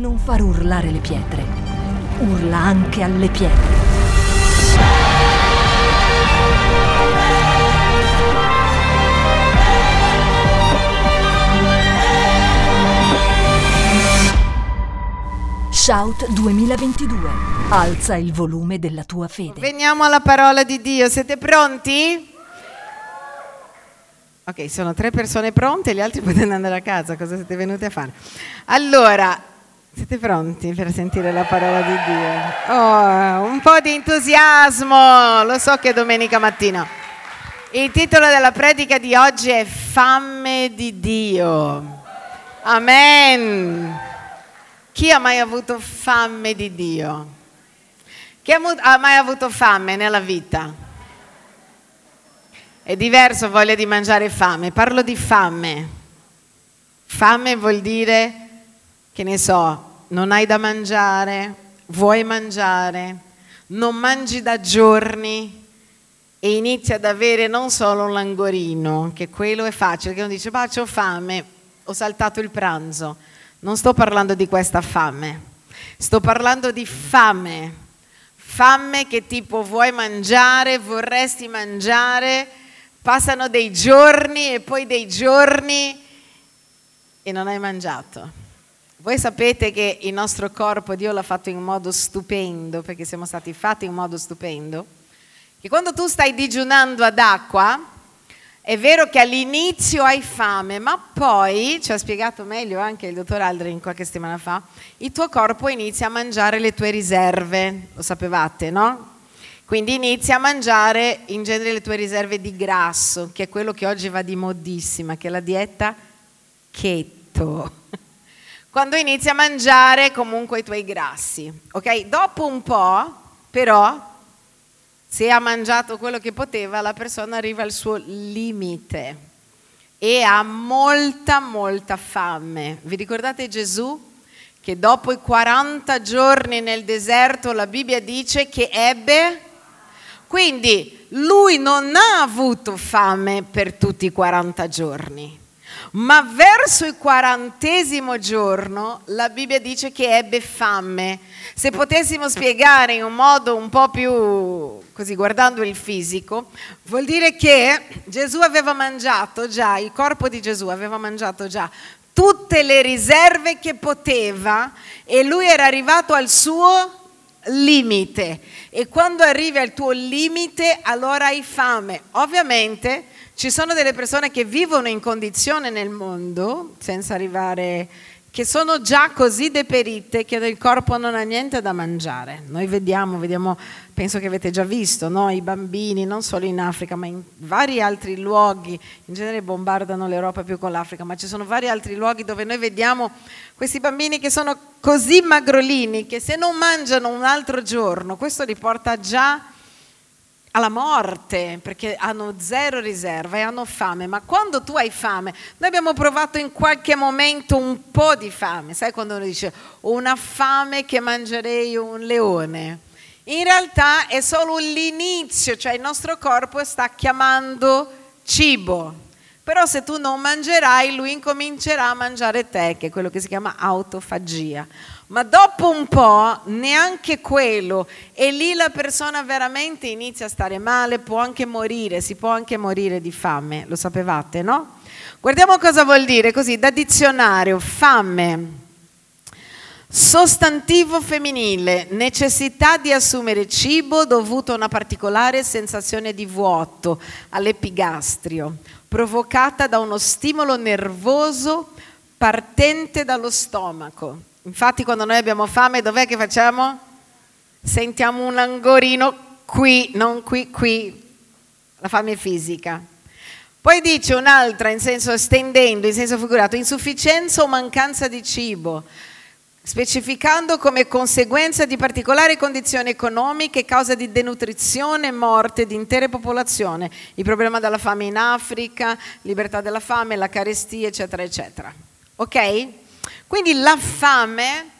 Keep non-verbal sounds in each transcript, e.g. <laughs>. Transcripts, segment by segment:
Non far urlare le pietre. Urla anche alle pietre. Shout 2022. Alza il volume della tua fede. Veniamo alla parola di Dio. Siete pronti? Ok, sono tre persone pronte, gli altri potete andare a casa. Cosa siete venuti a fare? Allora, siete pronti per sentire la parola di Dio? Oh, un po' di entusiasmo. Lo so che è domenica mattina. Il titolo della predica di oggi è Fame di Dio. Amen. Chi ha mai avuto fame di Dio? Chi ha mai avuto fame nella vita? È diverso voglia di mangiare fame. Parlo di fame. Fame vuol dire, che ne so, non hai da mangiare, vuoi mangiare, non mangi da giorni e inizi ad avere non solo un langorino, che quello è facile, che uno dice, ma ho fame, ho saltato il pranzo. Non sto parlando di questa fame, sto parlando di fame. Fame che tipo vuoi mangiare, vorresti mangiare, passano dei giorni e poi dei giorni e non hai mangiato. Voi sapete che il nostro corpo Dio l'ha fatto in modo stupendo, perché siamo stati fatti in modo stupendo, che quando tu stai digiunando ad acqua, è vero che all'inizio hai fame, ma poi, ci ha spiegato meglio anche il dottor Aldrin qualche settimana fa, il tuo corpo inizia a mangiare le tue riserve, lo sapevate, no? Quindi inizia a mangiare in genere le tue riserve di grasso, che è quello che oggi va di modissima, che è la dieta keto. Quando inizi a mangiare comunque i tuoi grassi, ok? Dopo un po', però, se ha mangiato quello che poteva, la persona arriva al suo limite e ha molta, molta fame. Vi ricordate Gesù? Che dopo i 40 giorni nel deserto la Bibbia dice che ebbe quindi lui non ha avuto fame per tutti i 40 giorni, ma verso il quarantesimo giorno la Bibbia dice che ebbe fame. Se potessimo spiegare in un modo un po' più così guardando il fisico, vuol dire che Gesù aveva mangiato già, il corpo di Gesù aveva mangiato già tutte le riserve che poteva e lui era arrivato al suo limite e quando arrivi al tuo limite allora hai fame. Ovviamente ci sono delle persone che vivono in condizione nel mondo senza arrivare che sono già così deperite che il corpo non ha niente da mangiare. Noi vediamo, vediamo penso che avete già visto, no? i bambini, non solo in Africa, ma in vari altri luoghi, in genere bombardano l'Europa più con l'Africa, ma ci sono vari altri luoghi dove noi vediamo questi bambini che sono così magrolini che se non mangiano un altro giorno, questo li porta già alla morte perché hanno zero riserva e hanno fame, ma quando tu hai fame, noi abbiamo provato in qualche momento un po' di fame, sai quando uno dice una fame che mangerei un leone? In realtà è solo l'inizio, cioè il nostro corpo sta chiamando cibo. Però se tu non mangerai, lui incomincerà a mangiare te, che è quello che si chiama autofagia. Ma dopo un po' neanche quello e lì la persona veramente inizia a stare male, può anche morire, si può anche morire di fame, lo sapevate, no? Guardiamo cosa vuol dire così, da dizionario, fame. Sostantivo femminile, necessità di assumere cibo dovuto a una particolare sensazione di vuoto all'epigastrio, provocata da uno stimolo nervoso partente dallo stomaco. Infatti quando noi abbiamo fame dov'è che facciamo? Sentiamo un angorino qui, non qui, qui. La fame fisica. Poi dice un'altra in senso estendendo, in senso figurato, insufficienza o mancanza di cibo, specificando come conseguenza di particolari condizioni economiche causa di denutrizione e morte di intere popolazioni, il problema della fame in Africa, libertà della fame, la carestia, eccetera, eccetera. Ok? Quindi la fame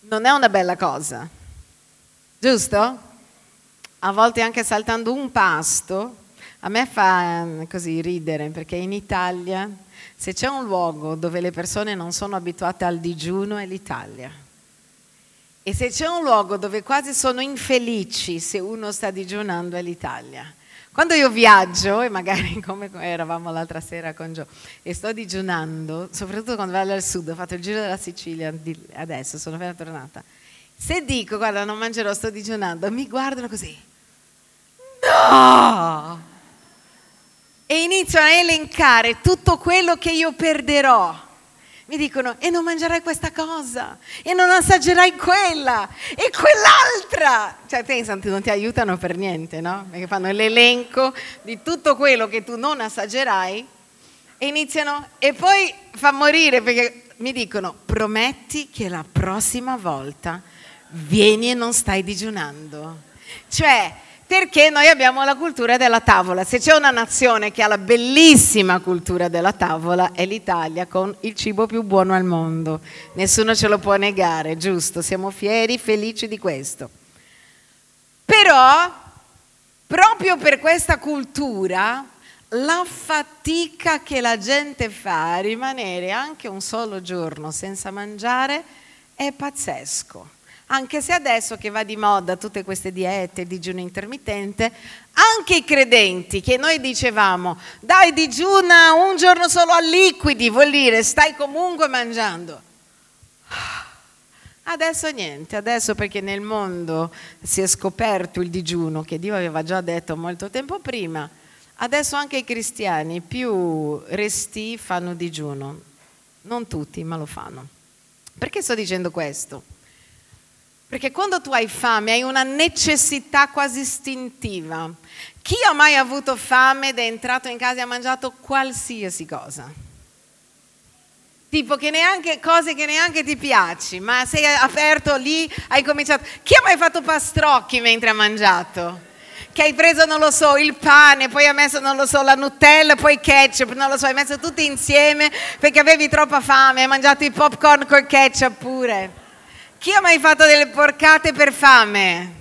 non è una bella cosa, giusto? A volte anche saltando un pasto, a me fa così ridere perché in Italia se c'è un luogo dove le persone non sono abituate al digiuno è l'Italia. E se c'è un luogo dove quasi sono infelici se uno sta digiunando è l'Italia. Quando io viaggio, e magari <laughs> come eravamo l'altra sera con Gio, e sto digiunando, soprattutto quando vado al sud, ho fatto il giro della Sicilia adesso, sono appena tornata. Se dico, guarda, non mangerò, sto digiunando, mi guardano così. No! e iniziano a elencare tutto quello che io perderò. Mi dicono, e non mangerai questa cosa, e non assaggerai quella, e quell'altra. Cioè, pensano, non ti aiutano per niente, no? Perché fanno l'elenco di tutto quello che tu non assaggerai e iniziano, e poi fa morire perché mi dicono, prometti che la prossima volta vieni e non stai digiunando. Cioè, perché noi abbiamo la cultura della tavola. Se c'è una nazione che ha la bellissima cultura della tavola è l'Italia con il cibo più buono al mondo. Nessuno ce lo può negare, giusto? Siamo fieri, felici di questo. Però, proprio per questa cultura, la fatica che la gente fa a rimanere anche un solo giorno senza mangiare è pazzesco. Anche se adesso che va di moda tutte queste diete, digiuno intermittente, anche i credenti che noi dicevamo, dai digiuna un giorno solo a liquidi, vuol dire stai comunque mangiando. Adesso niente, adesso perché nel mondo si è scoperto il digiuno che Dio aveva già detto molto tempo prima, adesso anche i cristiani più resti fanno digiuno. Non tutti, ma lo fanno. Perché sto dicendo questo? Perché quando tu hai fame hai una necessità quasi istintiva. Chi ha mai avuto fame ed è entrato in casa e ha mangiato qualsiasi cosa? Tipo che neanche, cose che neanche ti piaci, ma sei aperto lì, hai cominciato. Chi ha mai fatto pastrocchi mentre ha mangiato? Che hai preso, non lo so, il pane, poi hai messo, non lo so, la Nutella, poi ketchup, non lo so, hai messo tutti insieme perché avevi troppa fame, hai mangiato i popcorn col ketchup pure. Chi ha mai fatto delle porcate per fame?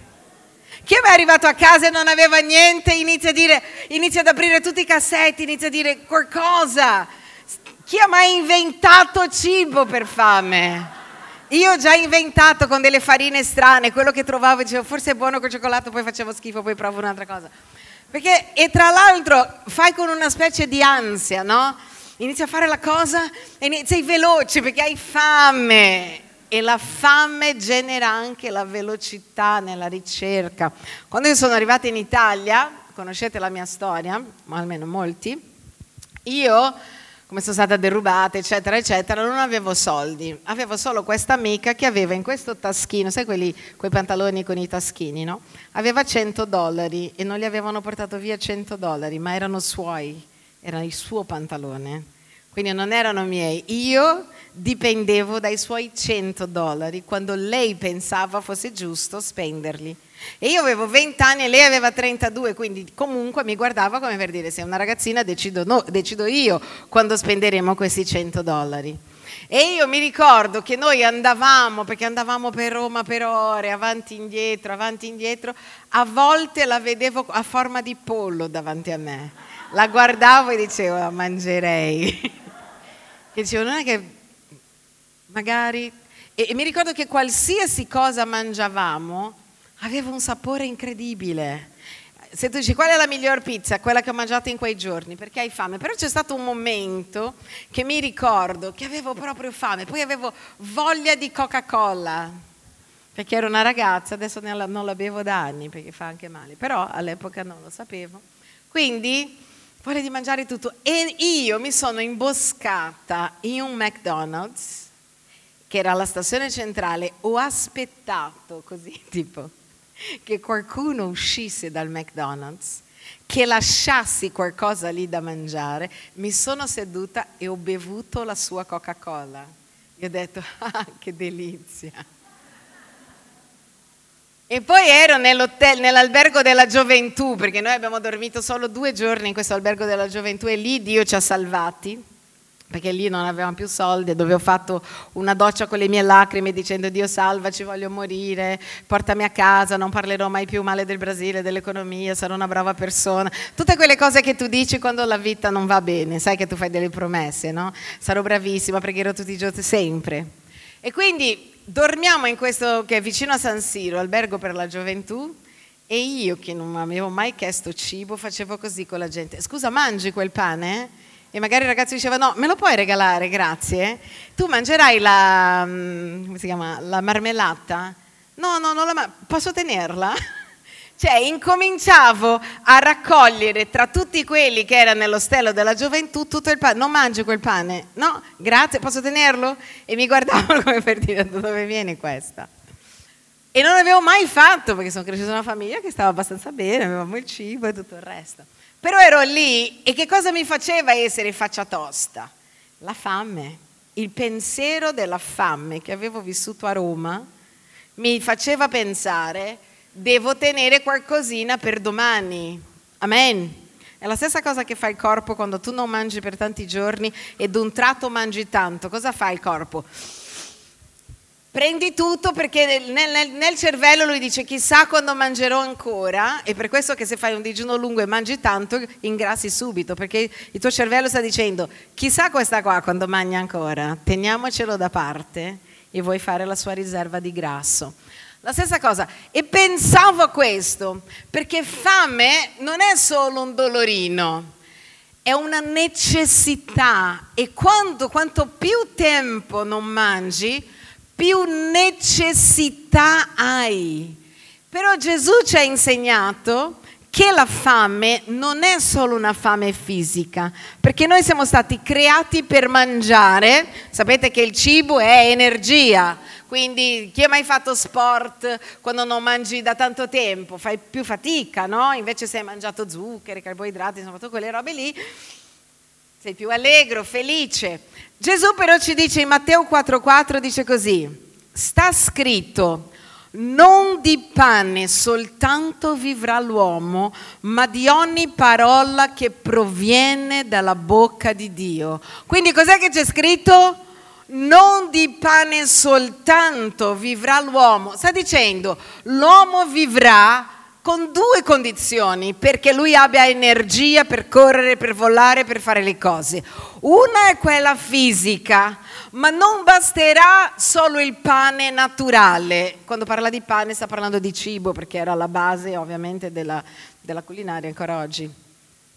Chi è mai arrivato a casa e non aveva niente inizia a dire, inizia ad aprire tutti i cassetti, inizia a dire qualcosa. Chi ha mai inventato cibo per fame? Io ho già inventato con delle farine strane, quello che trovavo dicevo forse è buono col cioccolato, poi facevo schifo, poi provo un'altra cosa. Perché, e tra l'altro fai con una specie di ansia, no? Inizi a fare la cosa e sei veloce perché hai fame e la fame genera anche la velocità nella ricerca. Quando io sono arrivata in Italia, conoscete la mia storia, ma almeno molti, io, come sono stata derubata, eccetera, eccetera, non avevo soldi. Avevo solo questa amica che aveva in questo taschino, sai quelli, quei pantaloni con i taschini, no? Aveva 100 dollari e non gli avevano portato via 100 dollari, ma erano suoi, era il suo pantalone. Quindi non erano miei. Io dipendevo dai suoi 100 dollari quando lei pensava fosse giusto spenderli. E io avevo 20 anni e lei aveva 32, quindi comunque mi guardava come per dire: sei una ragazzina, decido, no, decido io quando spenderemo questi 100 dollari. E io mi ricordo che noi andavamo, perché andavamo per Roma per ore, avanti e indietro, avanti e indietro, a volte la vedevo a forma di pollo davanti a me. La guardavo e dicevo, la mangerei. <laughs> che dicevo, non è che magari... E, e mi ricordo che qualsiasi cosa mangiavamo aveva un sapore incredibile. Se tu dici qual è la miglior pizza, quella che ho mangiato in quei giorni, perché hai fame, però c'è stato un momento che mi ricordo che avevo proprio fame, poi avevo voglia di Coca-Cola, perché ero una ragazza, adesso non la bevo da anni perché fa anche male, però all'epoca non lo sapevo. Quindi voglia di mangiare tutto e io mi sono imboscata in un McDonald's che era la stazione centrale, ho aspettato così, <laughs> tipo, che qualcuno uscisse dal McDonald's, che lasciassi qualcosa lì da mangiare, mi sono seduta e ho bevuto la sua Coca-Cola. E ho detto, <laughs> ah, che delizia. E poi ero nell'albergo della gioventù, perché noi abbiamo dormito solo due giorni in questo albergo della gioventù e lì Dio ci ha salvati perché lì non avevamo più soldi, dove ho fatto una doccia con le mie lacrime dicendo Dio salvaci, voglio morire, portami a casa, non parlerò mai più male del Brasile, dell'economia, sarò una brava persona. Tutte quelle cose che tu dici quando la vita non va bene, sai che tu fai delle promesse, no? Sarò bravissima, pregherò tutti i giorni, sempre. E quindi dormiamo in questo che è vicino a San Siro, albergo per la gioventù, e io che non avevo mai chiesto cibo facevo così con la gente. Scusa, mangi quel pane? E magari il ragazzo diceva no, me lo puoi regalare, grazie, tu mangerai la, mm, chiama, la marmellata? No, no, non la ma- posso tenerla? <laughs> Cioè, incominciavo a raccogliere tra tutti quelli che erano nell'ostello della gioventù tutto il pane. Non mangio quel pane? No, grazie, posso tenerlo? E mi guardavano <laughs> come per dire da dove viene questa. E non l'avevo mai fatto perché sono cresciuta in una famiglia che stava abbastanza bene, avevamo il cibo e tutto il resto. Però ero lì e che cosa mi faceva essere faccia tosta? La fame, il pensiero della fame che avevo vissuto a Roma mi faceva pensare devo tenere qualcosina per domani. Amen. È la stessa cosa che fa il corpo quando tu non mangi per tanti giorni e d'un tratto mangi tanto. Cosa fa il corpo? Prendi tutto perché nel, nel, nel, cervello lui dice chissà quando mangerò ancora. E per questo che se fai un digiuno lungo e mangi tanto ingrassi subito perché il tuo cervello sta dicendo chissà questa qua quando mangia ancora, teniamocelo da parte e vuoi fare la sua riserva di grasso. La stessa cosa, e pensavo a questo perché fame non è solo un dolorino, è una necessità. E quando, quanto più tempo non mangi, più necessità hai. Però Gesù ci ha insegnato che la fame non è solo una fame fisica, perché noi siamo stati creati per mangiare, sapete che il cibo è energia, quindi chi ha mai fatto sport quando non mangi da tanto tempo? Fai più fatica, no? Invece se hai mangiato zuccheri, carboidrati, insomma, tutte quelle robe lì, sei più allegro, felice. Gesù però ci dice in Matteo 4:4 dice così: sta scritto non di pane soltanto vivrà l'uomo, ma di ogni parola che proviene dalla bocca di Dio. Quindi cos'è che c'è scritto? Non di pane soltanto vivrà l'uomo. Sta dicendo, l'uomo vivrà con due condizioni perché lui abbia energia per correre, per volare, per fare le cose. Una è quella fisica, ma non basterà solo il pane naturale. Quando parla di pane sta parlando di cibo perché era la base ovviamente della, della culinaria ancora oggi.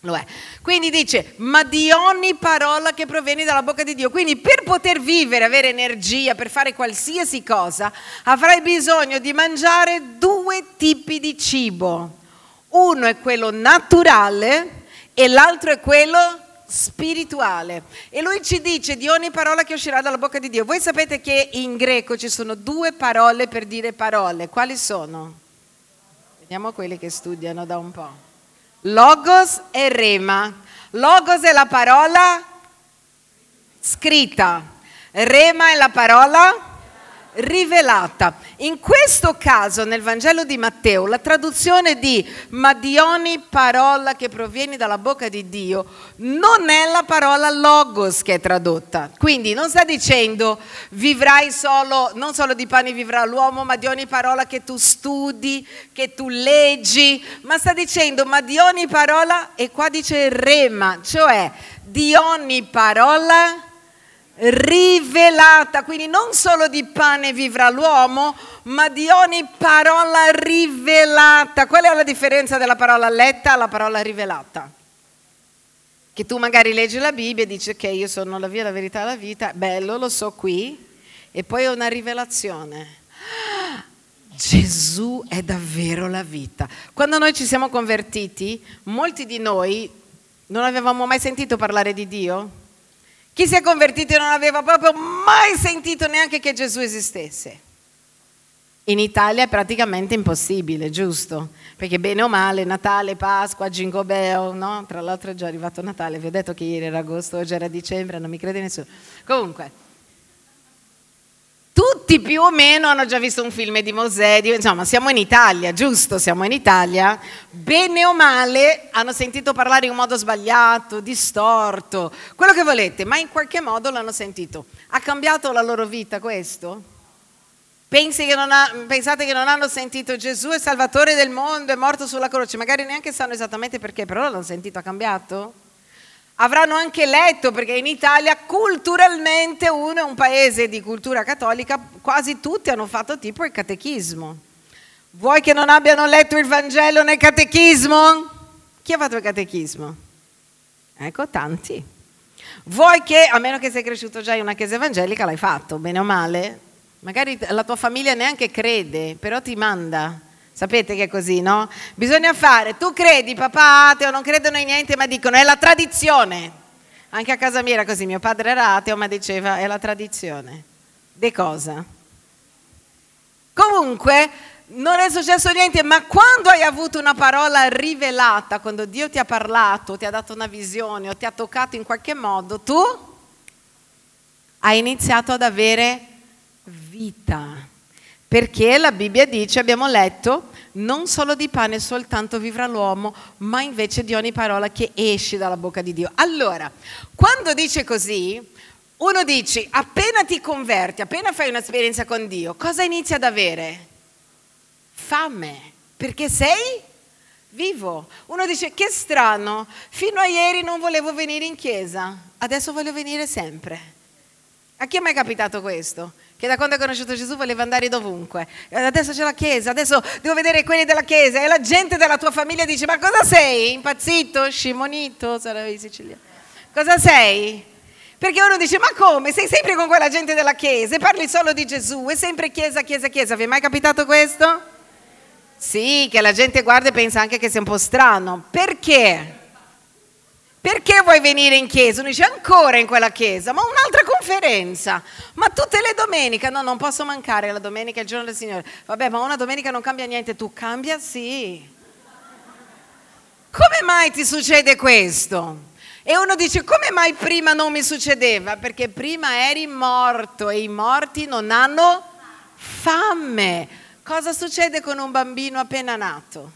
Lo è. Quindi dice, ma di ogni parola che proviene dalla bocca di Dio. Quindi per poter vivere, avere energia, per fare qualsiasi cosa, avrai bisogno di mangiare due tipi di cibo. Uno è quello naturale e l'altro è quello spirituale. E lui ci dice di ogni parola che uscirà dalla bocca di Dio. Voi sapete che in greco ci sono due parole per dire parole. Quali sono? Vediamo quelli che studiano da un po'. Logos e rema. Logos è la parola scritta, rema è la parola rivelata. In questo caso, nel Vangelo di Matteo, la traduzione di ma di ogni parola che proviene dalla bocca di Dio non è la parola logos che è tradotta. Quindi non sta dicendo vivrai solo, non solo di pane vivrà l'uomo, ma di ogni parola che tu studi, che tu leggi, ma sta dicendo ma di ogni parola, e qua dice rema, cioè di ogni parola rivelata, quindi non solo di pane vivrà l'uomo, ma di ogni parola rivelata. Qual è la differenza della parola letta alla parola rivelata? Che tu magari leggi la Bibbia e dici che io sono la via, la verità la vita, bello, lo so qui, e poi è una rivelazione. Gesù è davvero la vita. Quando noi ci siamo convertiti, molti di noi non avevamo mai sentito parlare di Dio chi si è convertito non aveva proprio mai sentito neanche che Gesù esistesse. In Italia è praticamente impossibile, giusto? Perché bene o male, Natale, Pasqua, Jingle Bell, no? Tra l'altro è già arrivato Natale, vi ho detto che ieri era agosto, oggi era dicembre, non mi crede nessuno. Comunque, tutti più o meno hanno già visto un film di Mosè, di, insomma siamo in Italia, giusto? Siamo in Italia, bene o male hanno sentito parlare in un modo sbagliato, distorto, quello che volete, ma in qualche modo l'hanno sentito. Ha cambiato la loro vita questo? Che ha, pensate che non hanno sentito Gesù è Salvatore del mondo, è morto sulla croce, magari neanche sanno esattamente perché, però l'hanno sentito, ha cambiato? Avranno anche letto, perché in Italia culturalmente uno è un paese di cultura cattolica, quasi tutti hanno fatto tipo il catechismo. Vuoi che non abbiano letto il Vangelo nel catechismo? Chi ha fatto il catechismo? Ecco, tanti. Vuoi che, a meno che sei cresciuto già in una chiesa evangelica, l'hai fatto, bene o male? Magari la tua famiglia neanche crede, però ti manda. Sapete che è così, no? Bisogna fare, tu credi, papà ateo, non credono in niente, ma dicono è la tradizione. Anche a casa mia era così, mio padre era ateo, ma diceva è la tradizione. Di cosa? Comunque, non è successo niente, ma quando hai avuto una parola rivelata, quando Dio ti ha parlato, ti ha dato una visione o ti ha toccato in qualche modo, tu hai iniziato ad avere vita. Perché la Bibbia dice, abbiamo letto, non solo di pane soltanto vivrà l'uomo, ma invece di ogni parola che esce dalla bocca di Dio. Allora, quando dice così, uno dice, appena ti converti, appena fai un'esperienza con Dio, cosa inizi ad avere? Fame, perché sei vivo. Uno dice, che strano, fino a ieri non volevo venire in chiesa, adesso voglio venire sempre. A chi è mai capitato questo? Che da quando ha conosciuto Gesù voleva andare dovunque. Adesso c'è la chiesa, adesso devo vedere quelli della chiesa e la gente della tua famiglia dice ma cosa sei? Impazzito? Scimonito? Sarai siciliano. Cosa sei? Perché uno dice ma come? Sei sempre con quella gente della chiesa e parli solo di Gesù, è sempre chiesa, chiesa, chiesa. Vi è mai capitato questo? Sì, che la gente guarda e pensa anche che sia un po' strano. Perché? Perché vuoi venire in chiesa? Uno dice ancora in quella chiesa, ma un'altra conferenza. Ma tutte le domeniche, no, non posso mancare la domenica, il giorno del Signore. Vabbè, ma una domenica non cambia niente, tu cambia sì. Come mai ti succede questo? E uno dice, come mai prima non mi succedeva? Perché prima eri morto e i morti non hanno fame. Cosa succede con un bambino appena nato?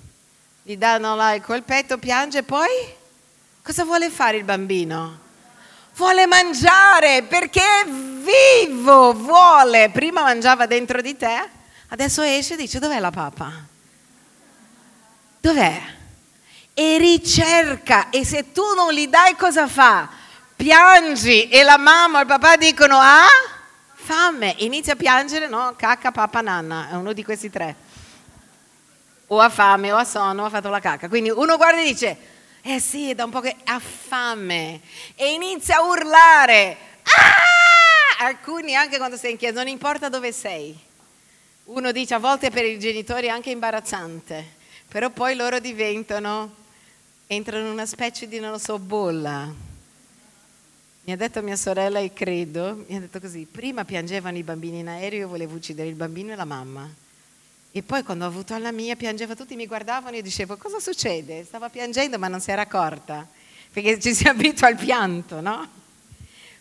Gli danno là il colpetto, piange e poi Cosa vuole fare il bambino? Vuole mangiare perché è vivo, vuole. Prima mangiava dentro di te, adesso esce e dice dov'è la papà? Dov'è? E ricerca e se tu non gli dai cosa fa? Piangi e la mamma e il papà dicono ah, fame, inizia a piangere, no? Cacca, papà, nanna, è uno di questi tre. O ha fame o ha sonno o ha fatto la cacca. Quindi uno guarda e dice eh sì, da un po' che ha fame e inizia a urlare. Ah! Alcuni anche quando sei in chiesa, non importa dove sei. Uno dice a volte per i genitori è anche imbarazzante, però poi loro diventano, entrano in una specie di, non lo so, bolla. Mi ha detto mia sorella e credo, mi ha detto così, prima piangevano i bambini in aereo, io volevo uccidere il bambino e la mamma. E poi quando ho avuto la mia piangeva, tutti mi guardavano e dicevo cosa succede? Stava piangendo ma non si era accorta, perché ci si <laughs> abitua al pianto, no?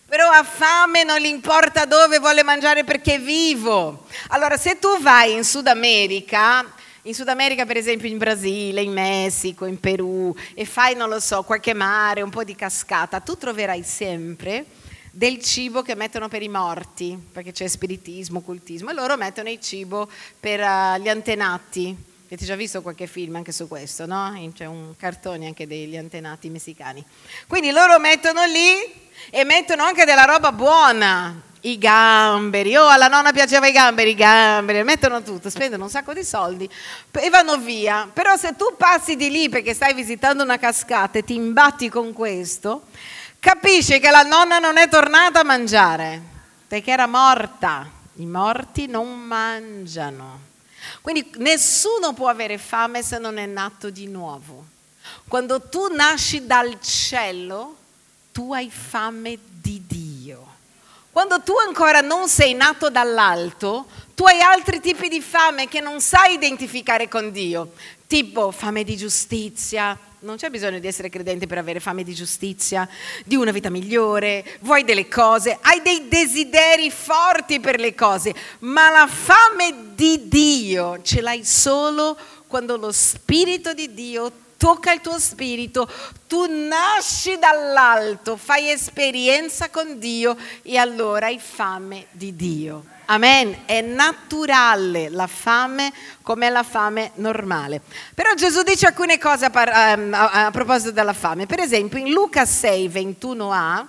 Però ha fame, non gli importa dove vuole mangiare perché è vivo. Allora se tu vai in Sud America, in Sud America per esempio in Brasile, in Messico, in Perù e fai, non lo so, qualche mare, un po' di cascata, tu troverai sempre del cibo che mettono per i morti, perché c'è spiritismo, cultismo, e loro mettono il cibo per uh, gli antenati. Avete già visto qualche film anche su questo, no? C'è un cartone anche degli antenati messicani. Quindi loro mettono lì e mettono anche della roba buona, i gamberi, oh alla nonna piaceva i gamberi, i gamberi, mettono tutto, spendono un sacco di soldi e vanno via. Però se tu passi di lì perché stai visitando una cascata e ti imbatti con questo, capisce che la nonna non è tornata a mangiare perché era morta. I morti non mangiano. Quindi nessuno può avere fame se non è nato di nuovo. Quando tu nasci dal cielo, tu hai fame di Dio. Quando tu ancora non sei nato dall'alto, tu hai altri tipi di fame che non sai identificare con Dio, tipo fame di giustizia, non c'è bisogno di essere credente per avere fame di giustizia, di una vita migliore, vuoi delle cose, hai dei desideri forti per le cose, ma la fame di Dio ce l'hai solo quando lo Spirito di Dio tocca il tuo spirito, tu nasci dall'alto, fai esperienza con Dio e allora hai fame di Dio. Amen. È naturale la fame come la fame normale. Però Gesù dice alcune cose a, par- ehm, a, a, proposito della fame. Per esempio in Luca 6, 21a,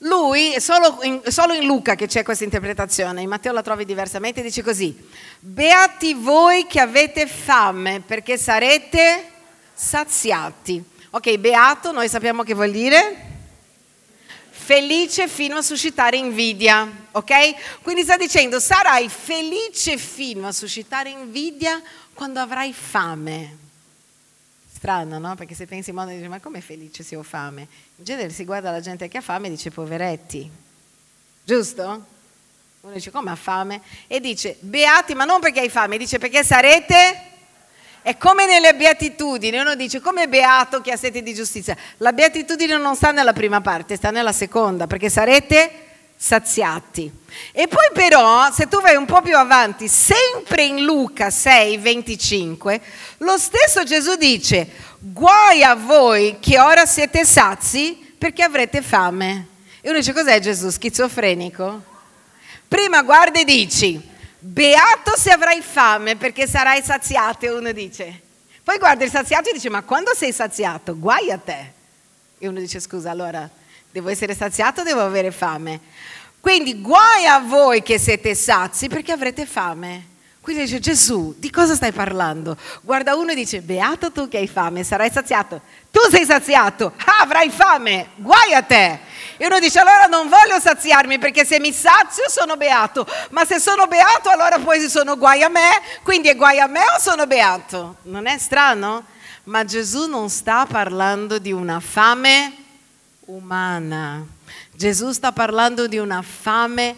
lui, solo in, solo in, Luca che c'è questa interpretazione, in Matteo la trovi diversamente, dice così, beati voi che avete fame perché sarete saziati. Ok, beato noi sappiamo che vuol dire felice fino a suscitare invidia, ok? Quindi sta dicendo sarai felice fino a suscitare invidia quando avrai fame. Strano, no? Perché se pensi in modo dici, ma come felice se ho fame? In genere si guarda la gente che ha fame e dice poveretti, giusto? Uno dice come ha fame? E dice beati, ma non perché hai fame, dice perché sarete... È come nelle beatitudini, uno dice come beato che ha sete di giustizia. La beatitudine non sta nella prima parte, sta nella seconda, perché sarete saziati. E poi però, se tu vai un po' più avanti, sempre in Luca 6, 25, lo stesso Gesù dice, guai a voi che ora siete sazi perché avrete fame. E uno dice, cos'è Gesù? Schizofrenico? Prima guarda e dici, beato se avrai fame perché sarai saziato, uno dice. Poi guarda il saziato e dice, ma quando sei saziato, guai a te. E uno dice, scusa, allora devo essere saziato o devo avere fame? Quindi guai a voi che siete sazi perché avrete fame. Quindi dice Gesù, di cosa stai parlando? Guarda uno e dice, beato tu che hai fame, sarai saziato. Tu sei saziato, ah, avrai fame, guai a te. E uno dice, allora non voglio saziarmi perché se mi sazio sono beato, ma se sono beato allora poi sono guai a me, quindi è guai a me o sono beato? Non è strano? Ma Gesù non sta parlando di una fame umana. Gesù sta parlando di una fame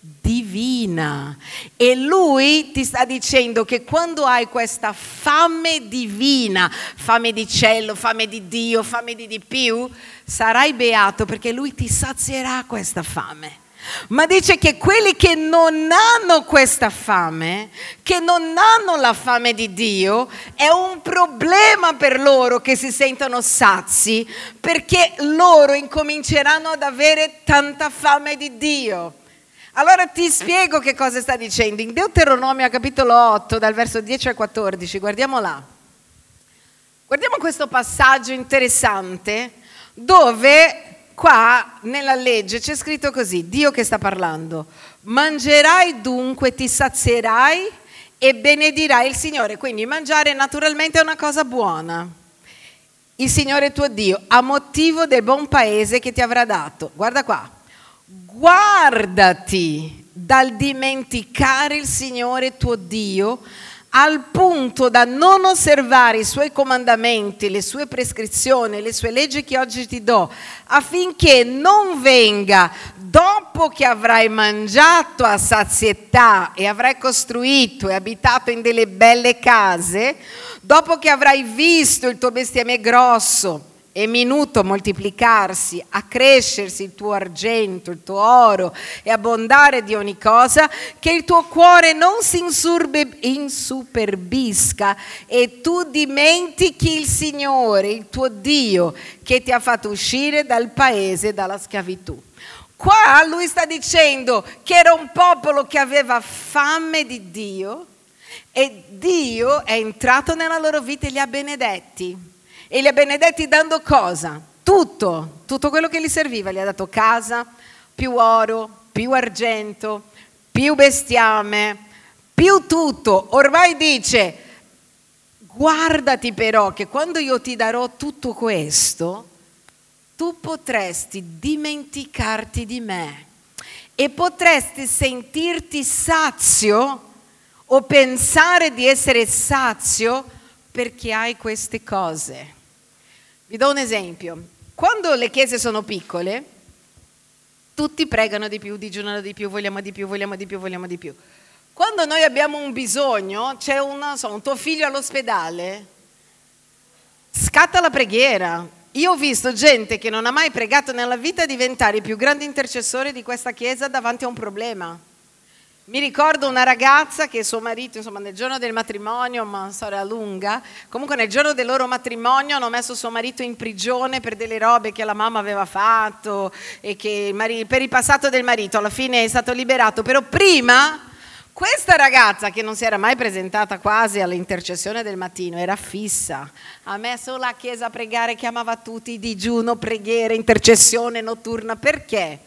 divina e lui ti sta dicendo che quando hai questa fame divina, fame di cielo, fame di Dio, fame di di più, sarai beato perché lui ti sazierà questa fame. Ma dice che quelli che non hanno questa fame, che non hanno la fame di Dio, è un problema per loro che si sentono sazi, perché loro incominceranno ad avere tanta fame di Dio. Allora ti spiego che cosa sta dicendo. In Deuteronomio capitolo 8, dal verso 10 al 14, guardiamo là. Guardiamo questo passaggio interessante dove qua nella legge c'è scritto così, Dio che sta parlando, mangerai dunque, ti sazierai e benedirai il Signore. Quindi mangiare naturalmente è una cosa buona. Il Signore tuo Dio, a motivo del buon paese che ti avrà dato. Guarda qua. Guardati dal dimenticare il Signore tuo Dio al punto da non osservare i suoi comandamenti, le sue prescrizioni, le sue leggi che oggi ti do, affinché non venga dopo che avrai mangiato a sazietà e avrai costruito e abitato in delle belle case, dopo che avrai visto il tuo bestiame grosso, e minuto moltiplicarsi, accrescersi il tuo argento, il tuo oro e abbondare di ogni cosa, che il tuo cuore non si insuperbisca e tu dimentichi il Signore, il tuo Dio, che ti ha fatto uscire dal paese, dalla schiavitù. Qua lui sta dicendo che era un popolo che aveva fame di Dio e Dio è entrato nella loro vita e li ha benedetti. E li ha benedetti dando cosa? Tutto, tutto quello che gli serviva. Gli ha dato casa, più oro, più argento, più bestiame, più tutto. Ormai dice, guardati però che quando io ti darò tutto questo, tu potresti dimenticarti di me e potresti sentirti sazio o pensare di essere sazio perché hai queste cose. Vi do un esempio. Quando le chiese sono piccole, tutti pregano di più, digiunano di più, vogliamo di più, vogliamo di più, vogliamo di più. Quando noi abbiamo un bisogno, c'è una, so, un tuo figlio all'ospedale, scatta la preghiera. Io ho visto gente che non ha mai pregato nella vita diventare il più grande intercessore di questa chiesa davanti a un problema. Mi ricordo una ragazza che suo marito, insomma, nel giorno del matrimonio, una storia lunga, comunque nel giorno del loro matrimonio hanno messo suo marito in prigione per delle robe che la mamma aveva fatto e che per il passato del marito. Alla fine è stato liberato, però prima questa ragazza che non si era mai presentata quasi all'intercessione del mattino era fissa, ha messo la chiesa a pregare, chiamava tutti digiuno, preghiera, intercessione notturna. Perché?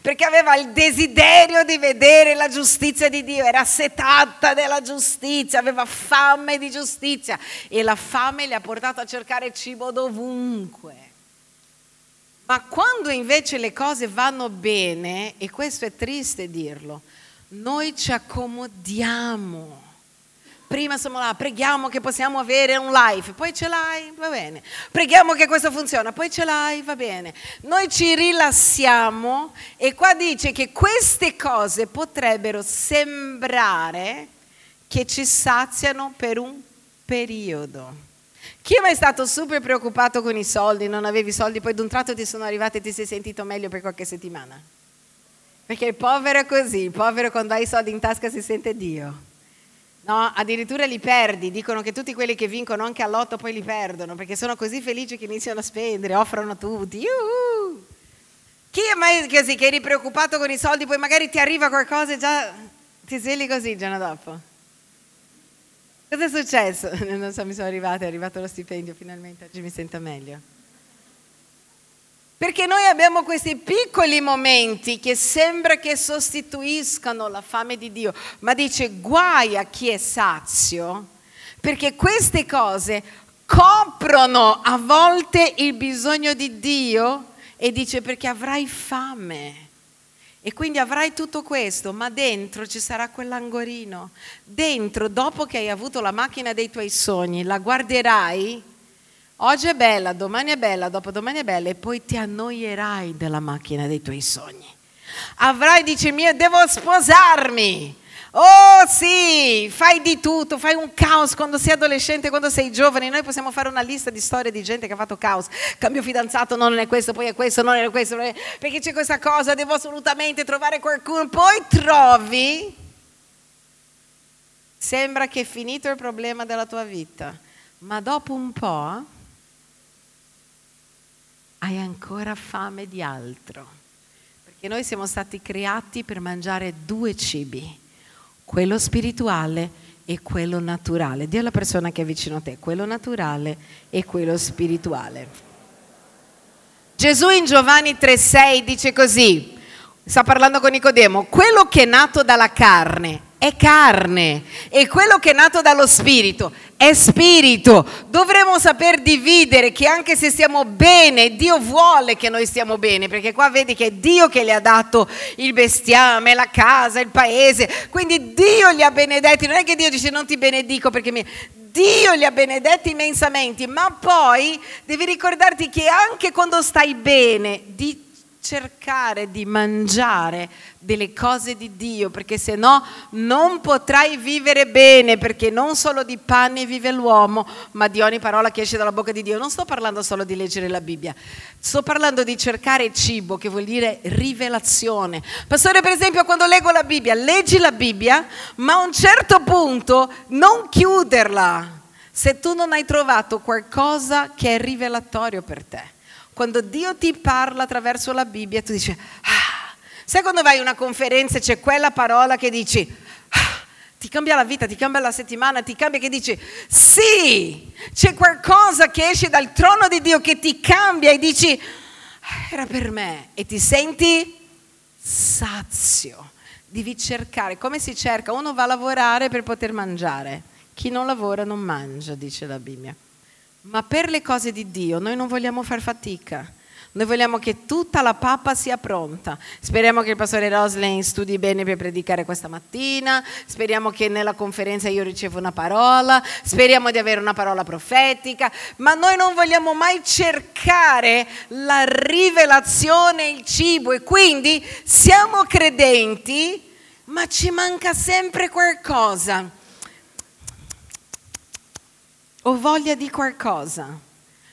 Perché aveva il desiderio di vedere la giustizia di Dio, era setata della giustizia, aveva fame di giustizia e la fame le ha portato a cercare cibo dovunque. Ma quando invece le cose vanno bene, e questo è triste dirlo, noi ci accomodiamo. Prima siamo là, preghiamo che possiamo avere un life, poi ce l'hai, va bene. Preghiamo che questo funziona, poi ce l'hai, va bene. Noi ci rilassiamo e qua dice che queste cose potrebbero sembrare che ci saziano per un periodo. Chi è mai stato super preoccupato con i soldi, non avevi soldi, poi d'un tratto ti sono arrivati e ti sei sentito meglio per qualche settimana? Perché il povero è così, il povero quando ha i soldi in tasca si sente Dio. No, addirittura li perdi, dicono che tutti quelli che vincono anche all'otto poi li perdono, perché sono così felici che iniziano a spendere, offrono tutti. Yuhu! Chi è mai così, che eri preoccupato con i soldi, poi magari ti arriva qualcosa e già ti svegli così il giorno dopo? Cosa è successo? <laughs> Non so, mi sono arrivata, è arrivato lo stipendio finalmente, oggi mi sento meglio. Perché noi abbiamo questi piccoli momenti che sembra che sostituiscano la fame di Dio, ma dice guai a chi è sazio, perché queste cose coprono a volte il bisogno di Dio e dice perché avrai fame. E quindi avrai tutto questo, ma dentro ci sarà quell'angorino. Dentro, dopo che hai avuto la macchina dei tuoi sogni, la guarderai Oggi è bella, domani è bella, dopodomani è bella e poi ti annoierai della macchina dei tuoi sogni. Avrai, dice mio, devo sposarmi. Oh sì, fai di tutto, fai un caos quando sei adolescente, quando sei giovane. Noi possiamo fare una lista di storie di gente che ha fatto caos. Cambio fidanzato, non è questo, poi è questo, non è questo, non è... perché c'è questa cosa, devo assolutamente trovare qualcuno. Poi trovi, sembra che è finito il problema della tua vita, ma dopo un po' hai ancora fame di altro. Perché noi siamo stati creati per mangiare due cibi, quello spirituale e quello naturale. Dio alla persona che è vicino a te, quello naturale e quello spirituale. Gesù in Giovanni 3:6 dice così, sta parlando con Nicodemo, quello che è nato dalla carne è carne e quello che è nato dallo spirito è spirito. Dovremmo saper dividere che anche se stiamo bene, Dio vuole che noi stiamo bene, perché qua vedi che è Dio che le ha dato il bestiame, la casa, il paese. Quindi Dio li ha benedetti, non è che Dio dice non ti benedico perché mi... Dio li ha benedetti immensamente, ma poi devi ricordarti che anche quando stai bene, di cercare di mangiare delle cose di Dio, perché se no non potrai vivere bene, perché non solo di pane vive l'uomo, ma di ogni parola che esce dalla bocca di Dio. Non sto parlando solo di leggere la Bibbia, sto parlando di cercare cibo, che vuol dire rivelazione. Pastore, per esempio, quando leggo la Bibbia, leggi la Bibbia, ma a un certo punto non chiuderla se tu non hai trovato qualcosa che è rivelatorio per te quando Dio ti parla attraverso la Bibbia, tu dici, ah. sai quando vai a una conferenza e c'è quella parola che dici, ah, ti cambia la vita, ti cambia la settimana, ti cambia che dici, sì, c'è qualcosa che esce dal trono di Dio che ti cambia e dici, ah, era per me e ti senti sazio. Devi cercare, come si cerca? Uno va a lavorare per poter mangiare, chi non lavora non mangia, dice la Bibbia. Ma per le cose di Dio noi non vogliamo far fatica. Noi vogliamo che tutta la pappa sia pronta. Speriamo che il pastore Roslin studi bene per predicare questa mattina. Speriamo che nella conferenza io riceva una parola. Speriamo di avere una parola profetica. Ma noi non vogliamo mai cercare la rivelazione, il cibo. E quindi siamo credenti, ma ci manca sempre qualcosa ho voglia di qualcosa.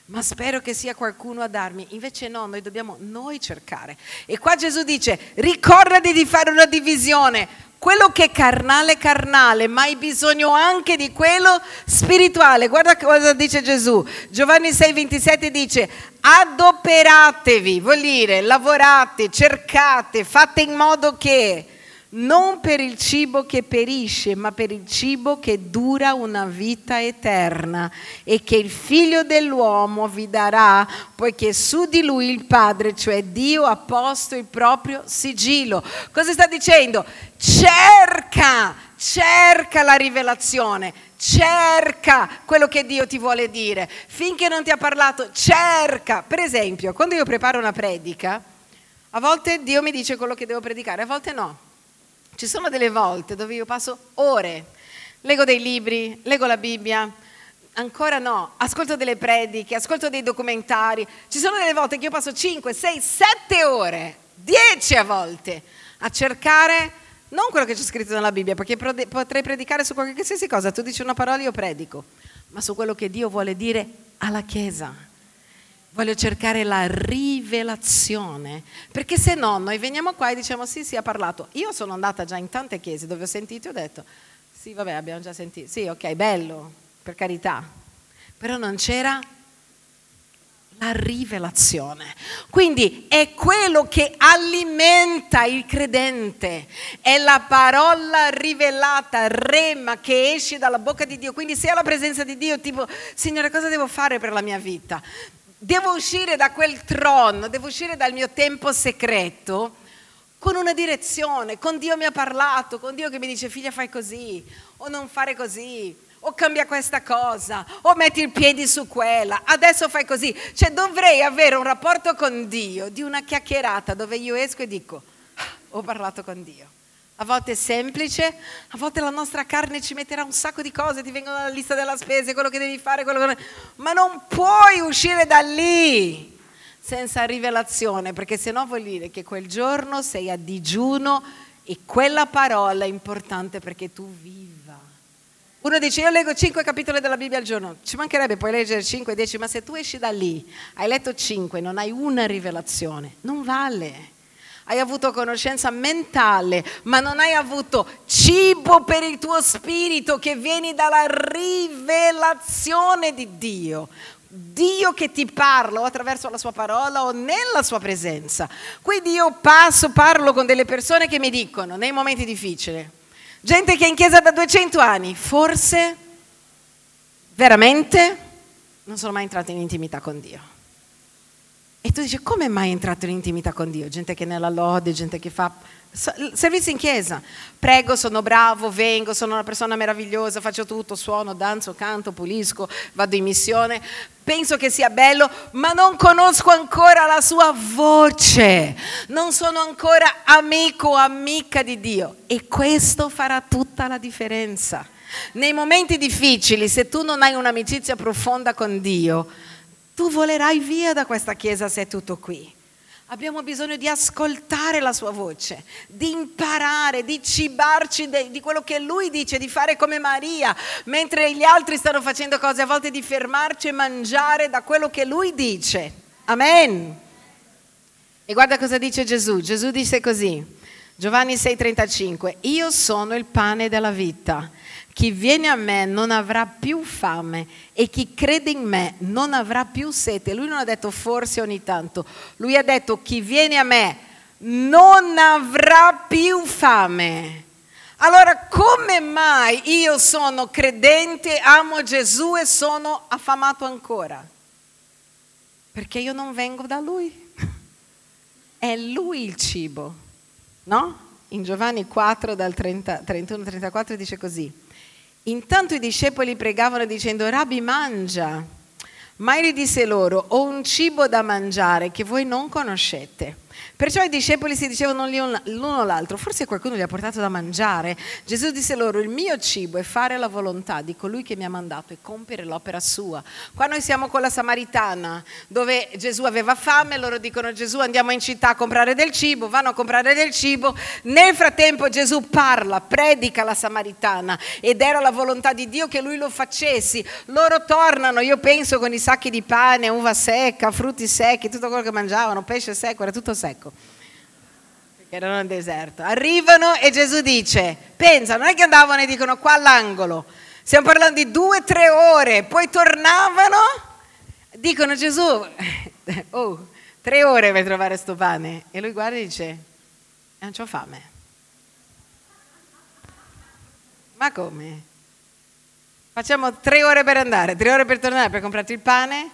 ma spero che sia qualcuno a darmi. Invece no, noi dobbiamo noi cercare. E qua Gesù dice, ricordati di fare una divisione. Quello che è carnale carnale, ma hai bisogno anche di quello spirituale. Guarda cosa dice Gesù. Giovanni 6:27 dice, adoperatevi, vuol dire lavorate, cercate, fate in modo che non per il cibo che perisce, ma per il cibo che dura una vita eterna e che il figlio dell'uomo vi darà, poiché su di lui il Padre, cioè Dio, ha posto il proprio sigillo. Cosa sta dicendo? Cerca, cerca la rivelazione, cerca quello che Dio ti vuole dire. Finché non ti ha parlato, cerca. Per esempio, quando io preparo una predica, a volte Dio mi dice quello che devo predicare, a volte no. Ci sono delle volte dove io passo ore, leggo dei libri, leggo la Bibbia, ancora no, ascolto delle prediche, ascolto dei documentari. Ci sono delle volte che io passo 5, 6, 7 ore, 10 a volte, a cercare non quello che c'è scritto nella Bibbia, perché potrei predicare su qualsiasi cosa, tu dici una parola, io predico, ma su quello che Dio vuole dire alla Chiesa. Voglio cercare la rivelazione, perché se no noi veniamo qua e diciamo sì, sì, ha parlato. Io sono andata già in tante chiese dove ho sentito e ho detto sì, vabbè, abbiamo già sentito. Sì, ok, bello, per carità. Però non c'era la rivelazione. Quindi è quello che alimenta il credente, è la parola rivelata, rema, che esce dalla bocca di Dio. Quindi se alla presenza di Dio, tipo, Signore, cosa devo fare per la mia vita? Devo uscire da quel trono, devo uscire dal mio tempo segreto con una direzione, con Dio mi ha parlato, con Dio che mi dice figlia fai così o non fare così o cambia questa cosa o metti il piede su quella, adesso fai così. Cioè dovrei avere un rapporto con Dio di una chiacchierata dove io esco e dico ah, ho parlato con Dio. A volte è semplice, a volte la nostra carne ci metterà un sacco di cose, ti vengono la lista della spesa, quello che devi fare, quello che... ma non puoi uscire da lì senza rivelazione, perché se no vuol dire che quel giorno sei a digiuno e quella parola è importante perché tu viva. Uno dice io leggo 5 capitoli della Bibbia al giorno, ci mancherebbe poi leggere 5, 10, ma se tu esci da lì, hai letto 5, non hai una rivelazione, non vale hai avuto conoscenza mentale, ma non hai avuto cibo per il tuo spirito che viene dalla rivelazione di Dio. Dio che ti parla o attraverso la sua parola o nella sua presenza. Quindi io passo, parlo con delle persone che mi dicono nei momenti difficili, gente che è in chiesa da 200 anni, forse veramente non sono mai entrati in intimità con Dio. E tu dici, come mai è entrato in intimità con Dio? Gente che nella lode, gente che fa servizi in chiesa. Prego, sono bravo, vengo, sono una persona meravigliosa, faccio tutto, suono, danzo, canto, pulisco, vado in missione. Penso che sia bello, ma non conosco ancora la sua voce. Non sono ancora amico o amica di Dio. E questo farà tutta la differenza. Nei momenti difficili, se tu non hai un'amicizia profonda con Dio, tu volerai via da questa chiesa se è tutto qui. Abbiamo bisogno di ascoltare la sua voce, di imparare, di cibarci de, di quello che lui dice, di fare come Maria, mentre gli altri stanno facendo cose, a volte di fermarci e mangiare da quello che lui dice. Amen. E guarda cosa dice Gesù. Gesù dice così, Giovanni 6:35, io sono il pane della vita. Chi viene a me non avrà più fame e chi crede in me non avrà più sete. Lui non ha detto forse ogni tanto, lui ha detto chi viene a me non avrà più fame. Allora come mai io sono credente, amo Gesù e sono affamato ancora? Perché io non vengo da lui. <laughs> È lui il cibo, no? In Giovanni 4 dal 31-34 dice così. Intanto i discepoli pregavano dicendo, Rabbi mangia. Ma egli disse loro, ho un cibo da mangiare che voi non conoscete. Perciò i discepoli si dicevano l'uno all'altro, forse qualcuno gli ha portato da mangiare. Gesù disse loro, il mio cibo è fare la volontà di colui che mi ha mandato e compiere l'opera sua. Qua noi siamo con la Samaritana, dove Gesù aveva fame, loro dicono Gesù andiamo in città a comprare del cibo, vanno a comprare del cibo. Nel frattempo Gesù parla, predica la Samaritana ed era la volontà di Dio che lui lo facessi. Loro tornano, io penso con i sacchi di pane, uva secca, frutti secchi, tutto quello che mangiavano, pesce secco, era tutto secco ecco, perché erano nel deserto. Arrivano e Gesù dice, pensa, non è che andavano e dicono qua all'angolo, stiamo parlando di due, tre ore, poi tornavano, dicono Gesù, <laughs> oh, tre ore per trovare sto pane. E lui guarda e dice, non ho fame. Ma come? Facciamo tre ore per andare, tre ore per tornare per comprarti il pane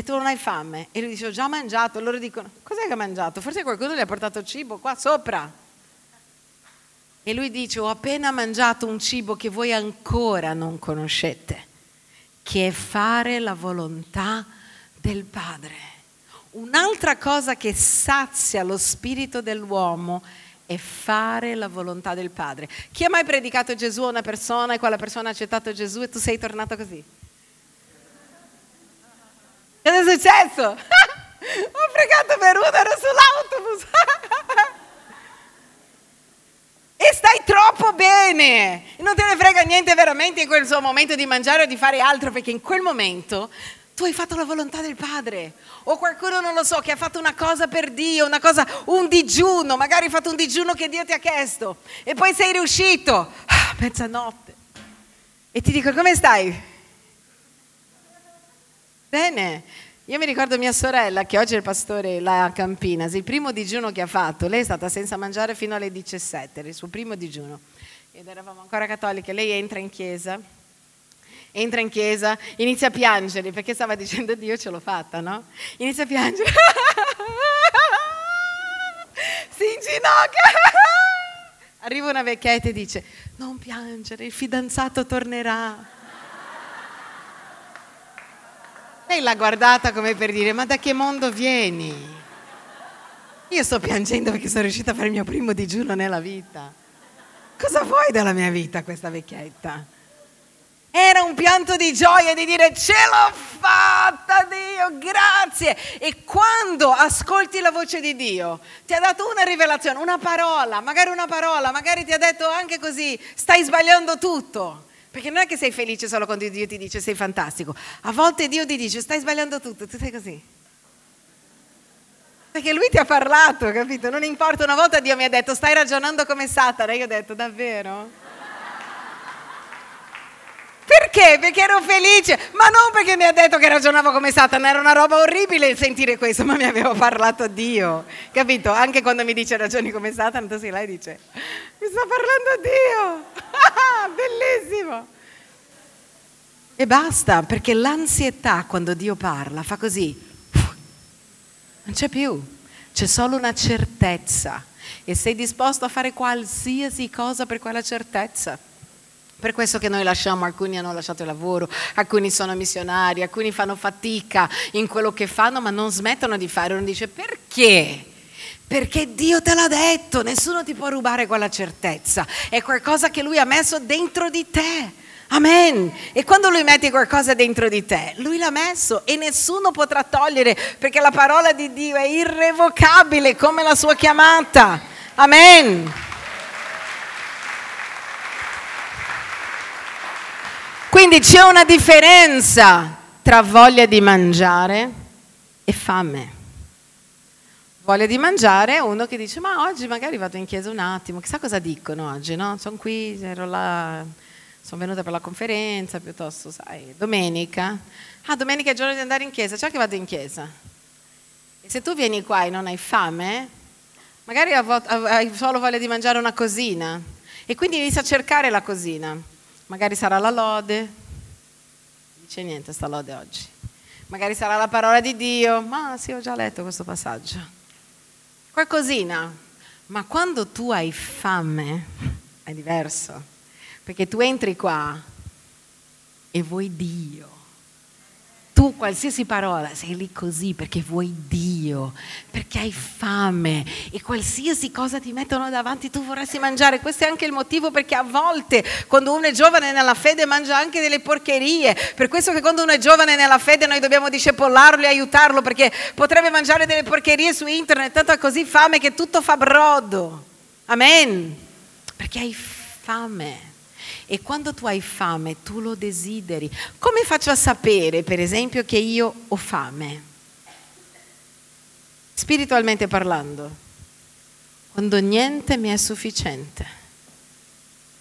e tu non hai fame. E lui dice, ho già mangiato. E loro dicono, cos'è che ha mangiato? Forse qualcuno gli ha portato cibo qua sopra. E lui dice, ho appena mangiato un cibo che voi ancora non conoscete, che è fare la volontà del Padre. Un'altra cosa che sazia lo spirito dell'uomo è fare la volontà del Padre. Chi ha mai predicato Gesù a una persona e quella persona ha accettato Gesù e tu sei tornato così? Cosa è successo? <laughs> Ho pregato per uno, ero sull'autobus. <laughs> e stai troppo bene. Non te ne frega niente veramente in quel suo momento di mangiare o di fare altro, perché in quel momento tu hai fatto la volontà del Padre. O qualcuno, non lo so, che ha fatto una cosa per Dio, una cosa, un digiuno, magari hai fatto un digiuno che Dio ti ha chiesto. E poi sei riuscito, ah, mezzanotte. E ti dico, come stai? Bene, io mi ricordo mia sorella che oggi è il pastore là a Campinas, il primo digiuno che ha fatto, lei è stata senza mangiare fino alle 17, era il suo primo digiuno. Ed eravamo ancora cattoliche, lei entra in chiesa, entra in chiesa, inizia a piangere perché stava dicendo Dio ce l'ho fatta, no? Inizia a piangere, <laughs> si inginocchia, arriva una vecchietta e dice non piangere, il fidanzato tornerà. Lei l'ha guardata come per dire, ma da che mondo vieni? Io sto piangendo perché sono riuscita a fare il mio primo digiuno nella vita. Cosa vuoi dalla mia vita questa vecchietta? Era un pianto di gioia di dire ce l'ho fatta Dio, grazie. E quando ascolti la voce di Dio, ti ha dato una rivelazione, una parola, magari una parola, magari ti ha detto anche così, stai sbagliando tutto. Perché non è che sei felice solo quando Dio ti dice sei fantastico. A volte Dio ti dice stai sbagliando tutto, tu sei così. Perché lui ti ha parlato, capito? Non importa, una volta Dio mi ha detto stai ragionando come Satana. Io ho detto davvero? Perché? Perché ero felice, ma non perché mi ha detto che ragionavo come Satana, era una roba orribile sentire questo, ma mi aveva parlato Dio, capito? Anche quando mi dice ragioni come Satana, tu sei là e dice, mi sta parlando Dio, <laughs> bellissimo. E basta, perché l'ansietà quando Dio parla fa così, non c'è più, c'è solo una certezza e sei disposto a fare qualsiasi cosa per quella certezza. Per questo che noi lasciamo, alcuni hanno lasciato il lavoro, alcuni sono missionari, alcuni fanno fatica in quello che fanno, ma non smettono di fare. Uno dice perché? Perché Dio te l'ha detto, nessuno ti può rubare quella certezza, è qualcosa che Lui ha messo dentro di te. Amen. E quando Lui mette qualcosa dentro di te, Lui l'ha messo e nessuno potrà togliere, perché la parola di Dio è irrevocabile come la sua chiamata. Amen. Quindi c'è una differenza tra voglia di mangiare e fame. Voglia di mangiare è uno che dice ma oggi magari vado in chiesa un attimo, chissà cosa dicono oggi, no? Sono qui, ero là, sono venuta per la conferenza, piuttosto, sai, domenica. Ah, domenica è il giorno di andare in chiesa, c'è che vado in chiesa. E se tu vieni qua e non hai fame, magari hai solo voglia di mangiare una cosina e quindi inizi a cercare la cosina. Magari sarà la lode, non dice niente sta lode oggi. Magari sarà la parola di Dio, ma sì, ho già letto questo passaggio. Qualcosina. Ma quando tu hai fame è diverso, perché tu entri qua e vuoi Dio tu qualsiasi parola sei lì così perché vuoi Dio, perché hai fame e qualsiasi cosa ti mettono davanti tu vorresti mangiare. Questo è anche il motivo perché a volte quando uno è giovane nella fede mangia anche delle porcherie. Per questo che quando uno è giovane nella fede noi dobbiamo discepollarlo e aiutarlo perché potrebbe mangiare delle porcherie su internet, tanto ha così fame che tutto fa brodo. Amen. Perché hai fame. E quando tu hai fame, tu lo desideri. Come faccio a sapere, per esempio, che io ho fame? Spiritualmente parlando, quando niente mi è sufficiente.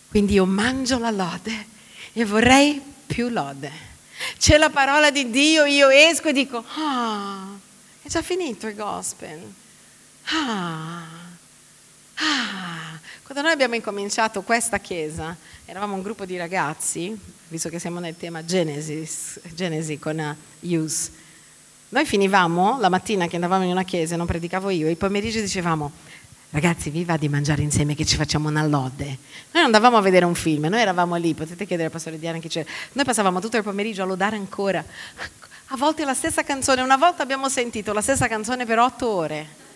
Quindi io mangio la lode e vorrei più lode. C'è la parola di Dio, io esco e dico, ah, è già finito il gospel. Ah. Quando noi abbiamo incominciato questa chiesa, eravamo un gruppo di ragazzi, visto che siamo nel tema Genesis, Genesi con Youth. Noi finivamo la mattina che andavamo in una chiesa, non predicavo io, e il pomeriggio dicevamo, ragazzi vi va di mangiare insieme che ci facciamo una lode. Noi non andavamo a vedere un film, noi eravamo lì, potete chiedere al pastore Diana che c'era. Noi passavamo tutto il pomeriggio a lodare ancora. A volte la stessa canzone, una volta abbiamo sentito la stessa canzone per otto ore.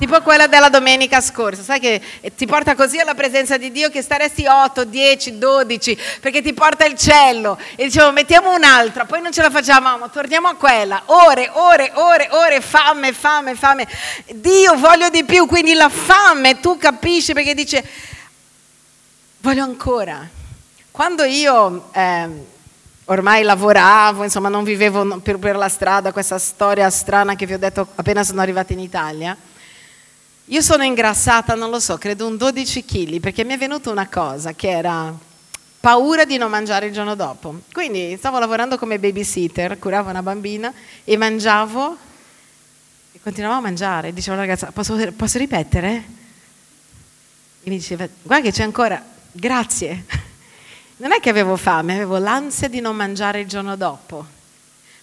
Tipo quella della domenica scorsa, sai che ti porta così alla presenza di Dio che staresti 8, 10, 12, perché ti porta il cielo. E dicevo, mettiamo un'altra, poi non ce la facciamo, torniamo a quella. Ore, ore, ore, ore, fame, fame, fame. Dio, voglio di più, quindi la fame, tu capisci perché dice, voglio ancora. Quando io... Eh, ormai lavoravo, insomma non vivevo per, la strada, questa storia strana che vi ho detto appena sono arrivata in Italia, io sono ingrassata, non lo so, credo un 12 kg, perché mi è venuta una cosa che era paura di non mangiare il giorno dopo. Quindi stavo lavorando come babysitter, curavo una bambina e mangiavo e continuavo a mangiare. Dicevo alla ragazza, posso, posso ripetere? E mi diceva, guarda che c'è ancora, grazie. <laughs> Non è che avevo fame, avevo l'ansia di non mangiare il giorno dopo.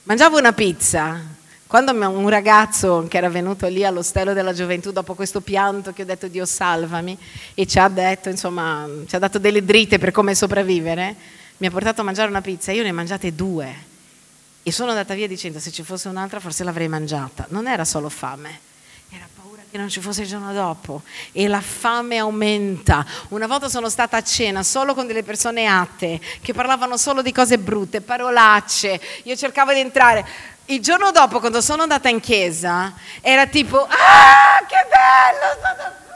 Mangiavo una pizza, quando un ragazzo che era venuto lì all'ostello della gioventù dopo questo pianto che ho detto Dio salvami e ci ha detto, insomma, ci ha dato delle dritte per come sopravvivere, mi ha portato a mangiare una pizza, io ne ho mangiate due e sono andata via dicendo se ci fosse un'altra forse l'avrei mangiata. Non era solo fame, era paura che non ci fosse il giorno dopo e la fame aumenta. Una volta sono stata a cena solo con delle persone atte che parlavano solo di cose brutte, parolacce, io cercavo di entrare il giorno dopo, quando sono andata in chiesa, era tipo, ah, che bello, sono qui!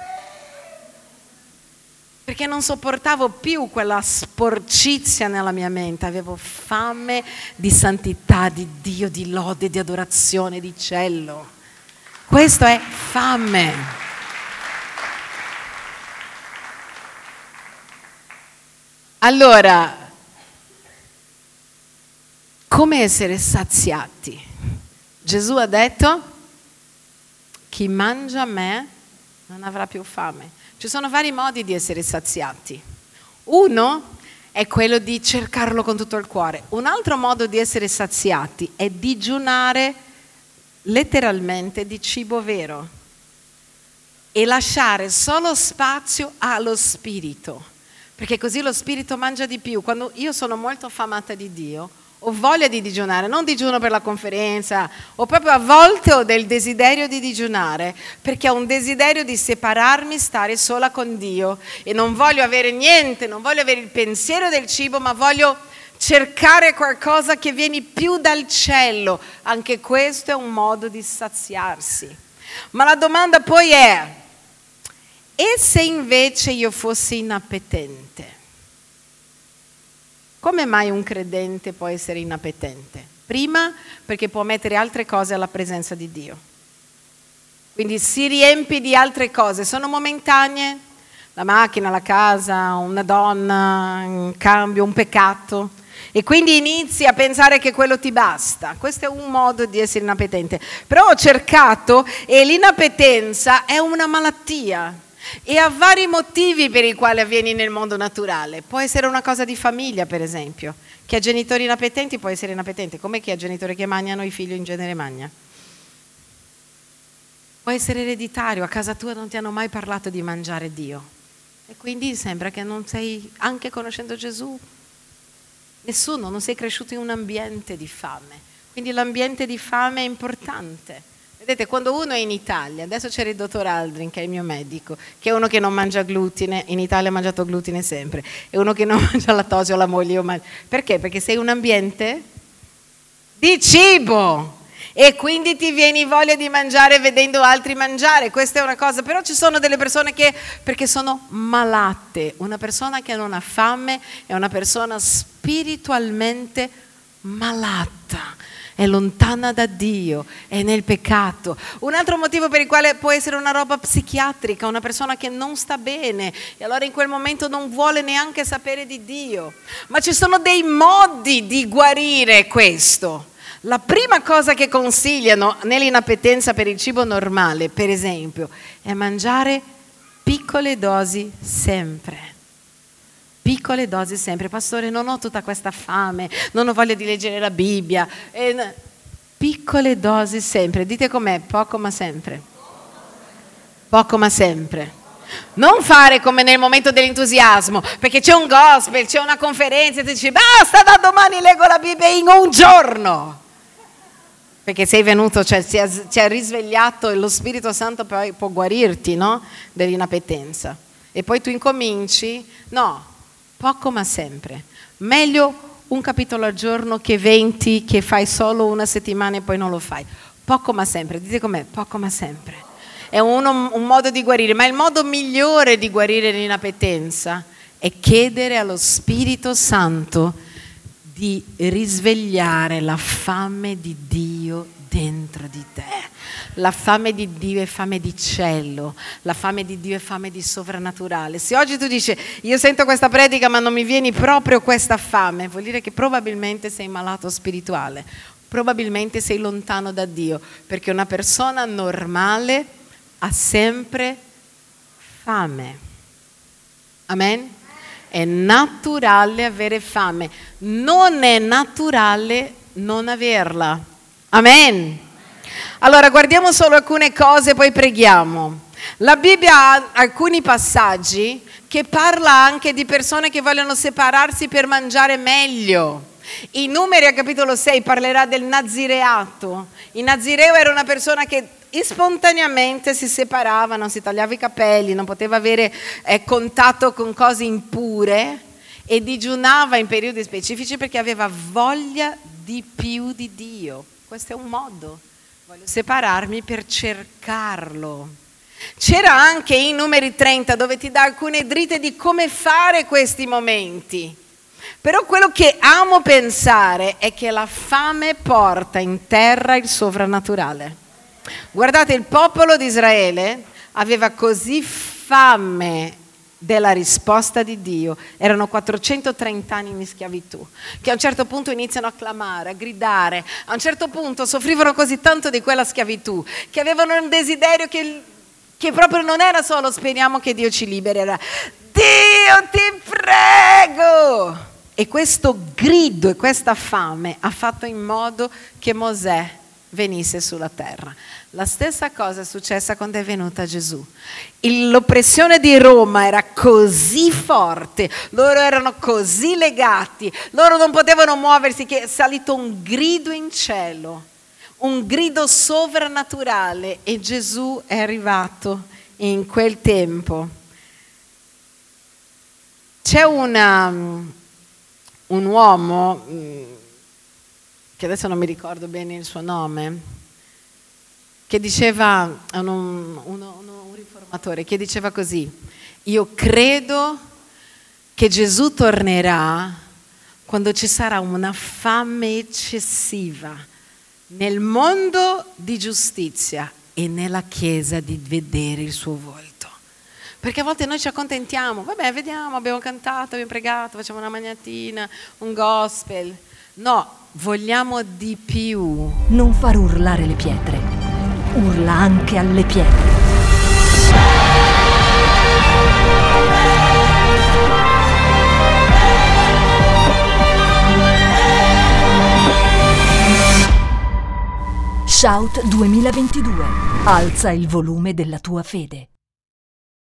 Perché non sopportavo più quella sporcizia nella mia mente, avevo fame di santità, di Dio, di lode, di adorazione, di cielo. Questo è fame. Allora, come essere saziati? Gesù ha detto, chi mangia me non avrà più fame. Ci sono vari modi di essere saziati. Uno è quello di cercarlo con tutto il cuore. Un altro modo di essere saziati è digiunare letteralmente di cibo vero e lasciare solo spazio allo spirito, perché così lo spirito mangia di più. Quando io sono molto affamata di Dio, ho voglia di digiunare, non digiuno per la conferenza, ho proprio a volte ho del desiderio di digiunare, perché ho un desiderio di separarmi, stare sola con Dio e non voglio avere niente, non voglio avere il pensiero del cibo, ma voglio cercare qualcosa che viene più dal cielo. Anche questo è un modo di saziarsi. Ma la domanda poi è, e se invece io fossi inappetente? Come mai un credente può essere inappetente? Prima perché può mettere altre cose alla presenza di Dio. Quindi si riempie di altre cose, sono momentanee, la macchina, la casa, una donna, un cambio, un peccato. E quindi inizi a pensare che quello ti basta. Questo è un modo di essere inappetente. Però ho cercato e l'inappetenza è una malattia e ha vari motivi per i quali avviene nel mondo naturale. Può essere una cosa di famiglia, per esempio. Chi ha genitori inappetenti può essere inappetente, come chi ha genitori che mangiano, i figli in genere magna. Può essere ereditario, a casa tua non ti hanno mai parlato di mangiare Dio. E quindi sembra che non sei, anche conoscendo Gesù, nessuno, non sei cresciuto in un ambiente di fame. Quindi l'ambiente di fame è importante. Vedete, quando uno è in Italia, adesso c'è il dottor Aldrin, che è il mio medico, che è uno che non mangia glutine, in Italia ha mangiato glutine sempre, è uno che non <laughs> mangia lattosio, la moglie, io mangio. Perché? Perché sei un ambiente di cibo e quindi ti vieni voglia di mangiare vedendo altri mangiare, questa è una cosa, però ci sono delle persone che, perché sono malate, una persona che non ha fame è una persona spiritualmente malata è lontana da Dio, è nel peccato. Un altro motivo per il quale può essere una roba psichiatrica, una persona che non sta bene e allora in quel momento non vuole neanche sapere di Dio. Ma ci sono dei modi di guarire questo. La prima cosa che consigliano nell'inappetenza per il cibo normale, per esempio, è mangiare piccole dosi sempre piccole dosi sempre. Pastore, non ho tutta questa fame, non ho voglia di leggere la Bibbia. E, piccole dosi sempre. Dite com'è, poco ma sempre. Poco ma sempre. Non fare come nel momento dell'entusiasmo, perché c'è un gospel, c'è una conferenza e ti dici basta, da domani leggo la Bibbia in un giorno. Perché sei venuto, cioè si è risvegliato e lo Spirito Santo poi può guarirti no? dell'inappetenza. E poi tu incominci, no, poco ma sempre. Meglio un capitolo al giorno che 20 che fai solo una settimana e poi non lo fai. Poco ma sempre, dite com'è, poco ma sempre. È uno, un modo di guarire, ma il modo migliore di guarire l'inappetenza è chiedere allo Spirito Santo di risvegliare la fame di Dio dentro di te. La fame di Dio è fame di cielo, la fame di Dio è fame di sovrannaturale. Se oggi tu dici io sento questa predica ma non mi viene proprio questa fame, vuol dire che probabilmente sei malato spirituale, probabilmente sei lontano da Dio, perché una persona normale ha sempre fame. Amen? È naturale avere fame, non è naturale non averla. Amen. Allora guardiamo solo alcune cose, poi preghiamo. La Bibbia ha alcuni passaggi che parla anche di persone che vogliono separarsi per mangiare meglio. In Numeri al capitolo 6 parlerà del nazireato. Il nazireo era una persona che spontaneamente si separava, non si tagliava i capelli, non poteva avere eh, contatto con cose impure e digiunava in periodi specifici perché aveva voglia di più di Dio. Questo è un modo Voglio separarmi per cercarlo. C'era anche in numeri 30 dove ti dà alcune dritte di come fare questi momenti. Però quello che amo pensare è che la fame porta in terra il sovrannaturale. Guardate, il popolo di Israele aveva così fame della risposta di Dio. Erano 430 anni in schiavitù, che a un certo punto iniziano a clamare, a gridare, a un certo punto soffrivano così tanto di quella schiavitù, che avevano un desiderio che, che proprio non era solo speriamo che Dio ci liberi, era Dio ti prego! E questo grido e questa fame ha fatto in modo che Mosè venisse sulla terra. La stessa cosa è successa quando è venuta Gesù. L'oppressione di Roma era così forte, loro erano così legati, loro non potevano muoversi che è salito un grido in cielo, un grido sovrannaturale e Gesù è arrivato in quel tempo. C'è una, un uomo, mm, che adesso non mi ricordo bene il suo nome, che diceva, uno, uno, uno, un riformatore, che diceva così, io credo che Gesù tornerà quando ci sarà una fame eccessiva nel mondo di giustizia e nella Chiesa di vedere il suo volto. Perché a volte noi ci accontentiamo, vabbè, vediamo, abbiamo cantato, abbiamo pregato, facciamo una magnatina, un gospel. No, vogliamo di più. Non far urlare le pietre urla anche alle pietre. Shout 2022. Alza il volume della tua fede.